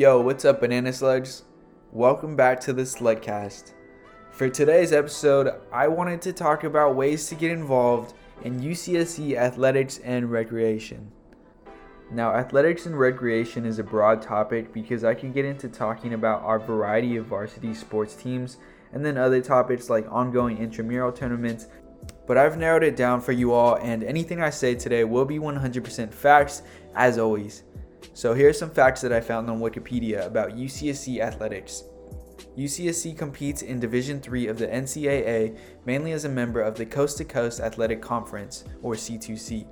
Yo, what's up, Banana Slugs? Welcome back to the Slugcast. For today's episode, I wanted to talk about ways to get involved in UCSC athletics and recreation. Now, athletics and recreation is a broad topic because I can get into talking about our variety of varsity sports teams and then other topics like ongoing intramural tournaments. But I've narrowed it down for you all, and anything I say today will be 100% facts, as always. So, here are some facts that I found on Wikipedia about UCSC athletics. UCSC competes in Division III of the NCAA mainly as a member of the Coast to Coast Athletic Conference, or C2C.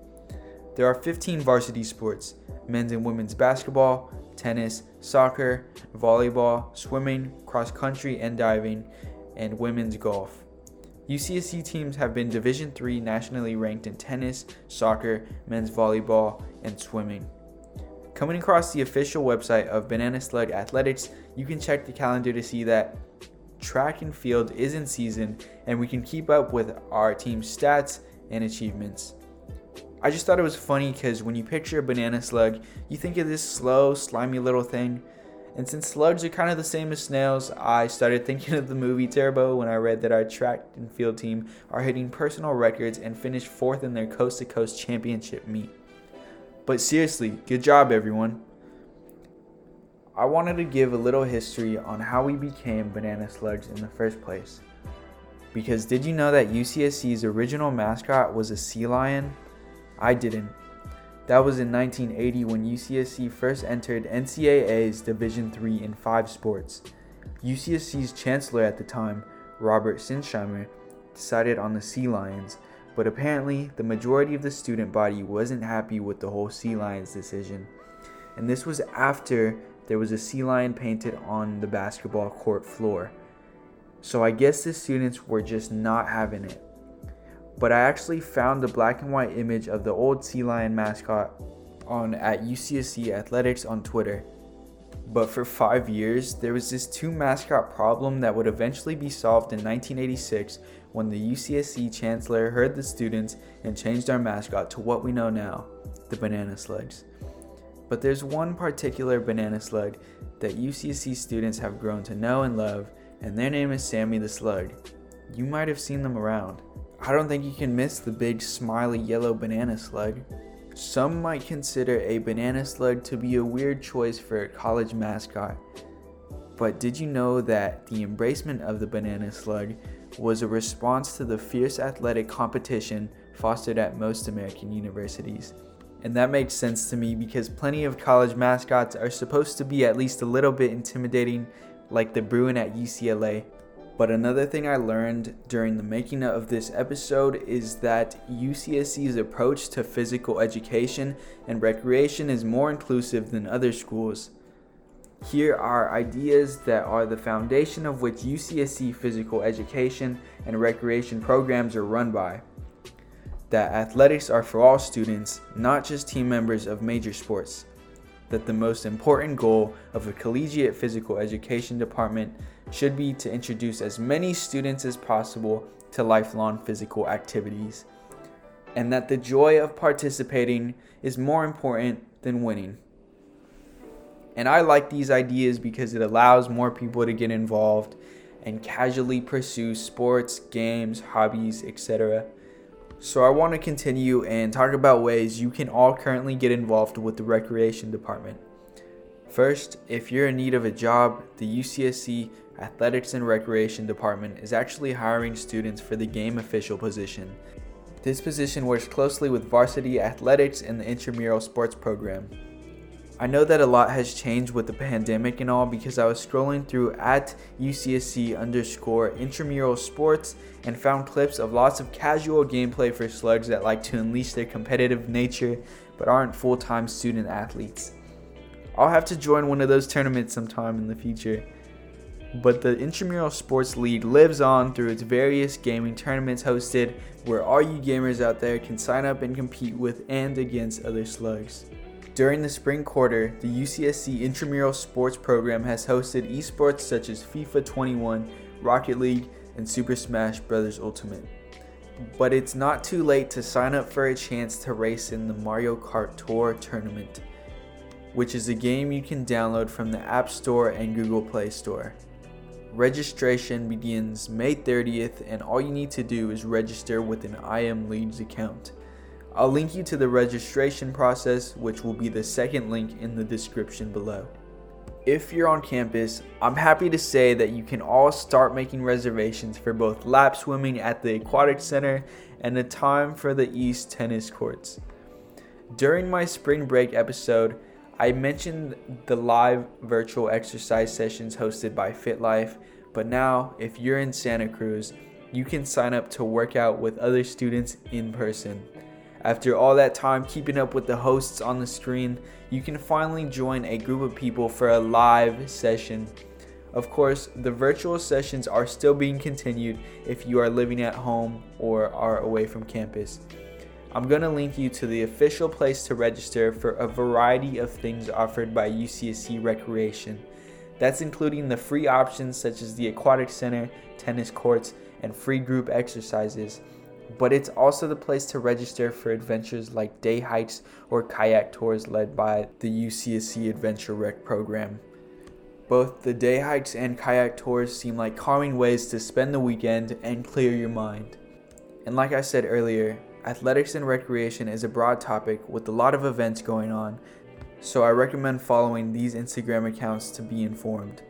There are 15 varsity sports men's and women's basketball, tennis, soccer, volleyball, swimming, cross country and diving, and women's golf. UCSC teams have been Division III nationally ranked in tennis, soccer, men's volleyball, and swimming. Coming across the official website of Banana Slug Athletics, you can check the calendar to see that track and field is in season and we can keep up with our team's stats and achievements. I just thought it was funny because when you picture a banana slug, you think of this slow, slimy little thing. And since slugs are kind of the same as snails, I started thinking of the movie Turbo when I read that our track and field team are hitting personal records and finished fourth in their coast to coast championship meet. But seriously, good job, everyone. I wanted to give a little history on how we became Banana Slugs in the first place. Because did you know that UCSC's original mascot was a sea lion? I didn't. That was in 1980 when UCSC first entered NCAA's Division III in five sports. UCSC's chancellor at the time, Robert Sinsheimer, decided on the Sea Lions but apparently the majority of the student body wasn't happy with the whole Sea Lions decision. And this was after there was a sea lion painted on the basketball court floor. So I guess the students were just not having it. But I actually found the black and white image of the old sea lion mascot on at UCSC Athletics on Twitter. But for five years, there was this two mascot problem that would eventually be solved in 1986 when the UCSC chancellor heard the students and changed our mascot to what we know now the banana slugs. But there's one particular banana slug that UCSC students have grown to know and love, and their name is Sammy the Slug. You might have seen them around. I don't think you can miss the big smiley yellow banana slug. Some might consider a banana slug to be a weird choice for a college mascot. But did you know that the embracement of the banana slug was a response to the fierce athletic competition fostered at most American universities. And that makes sense to me because plenty of college mascots are supposed to be at least a little bit intimidating, like the Bruin at UCLA. But another thing I learned during the making of this episode is that UCSC's approach to physical education and recreation is more inclusive than other schools. Here are ideas that are the foundation of which UCSC physical education and recreation programs are run by. That athletics are for all students, not just team members of major sports. That the most important goal of a collegiate physical education department should be to introduce as many students as possible to lifelong physical activities. And that the joy of participating is more important than winning. And I like these ideas because it allows more people to get involved and casually pursue sports, games, hobbies, etc. So I want to continue and talk about ways you can all currently get involved with the recreation department. First, if you're in need of a job, the UCSC Athletics and Recreation Department is actually hiring students for the game official position. This position works closely with varsity athletics and the intramural sports program. I know that a lot has changed with the pandemic and all because I was scrolling through at UCSC underscore intramural sports and found clips of lots of casual gameplay for slugs that like to unleash their competitive nature but aren't full time student athletes. I'll have to join one of those tournaments sometime in the future. But the Intramural Sports League lives on through its various gaming tournaments hosted where all you gamers out there can sign up and compete with and against other slugs. During the spring quarter, the UCSC Intramural Sports Program has hosted esports such as FIFA 21, Rocket League, and Super Smash Bros. Ultimate. But it's not too late to sign up for a chance to race in the Mario Kart Tour tournament. which is a game you can download from the App Store and Google Play Store. Registration begins May 30th, and all you need to do is register with an IMLeagues account. I'll link you to the registration process, which will be the second link in the description below. If you're on campus, I'm happy to say that you can all start making reservations for both lap swimming at the Aquatic Center and the time for the East tennis courts. During my spring break episode, I mentioned the live virtual exercise sessions hosted by FitLife, but now, if you're in Santa Cruz, you can sign up to work out with other students in person. After all that time keeping up with the hosts on the screen, you can finally join a group of people for a live session. Of course, the virtual sessions are still being continued if you are living at home or are away from campus. I'm going to link you to the official place to register for a variety of things offered by UCSC Recreation. That's including the free options such as the aquatic center, tennis courts, and free group exercises but it's also the place to register for adventures like day hikes or kayak tours led by the UCSC Adventure Rec program. Both the day hikes and kayak tours seem like calming ways to spend the weekend and clear your mind. And like I said earlier, athletics and recreation is a broad topic with a lot of events going on, so I recommend following these Instagram accounts to be informed.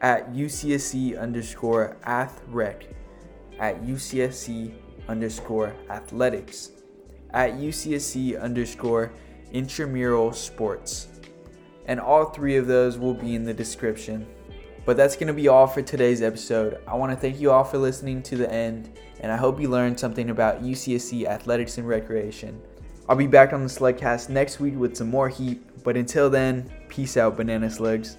At UCSC underscore athrec, at UCSC underscore athletics, at UCSC underscore intramural sports. And all three of those will be in the description. But that's going to be all for today's episode. I want to thank you all for listening to the end, and I hope you learned something about UCSC athletics and recreation. I'll be back on the Slugcast next week with some more heat, but until then, peace out, Banana Slugs.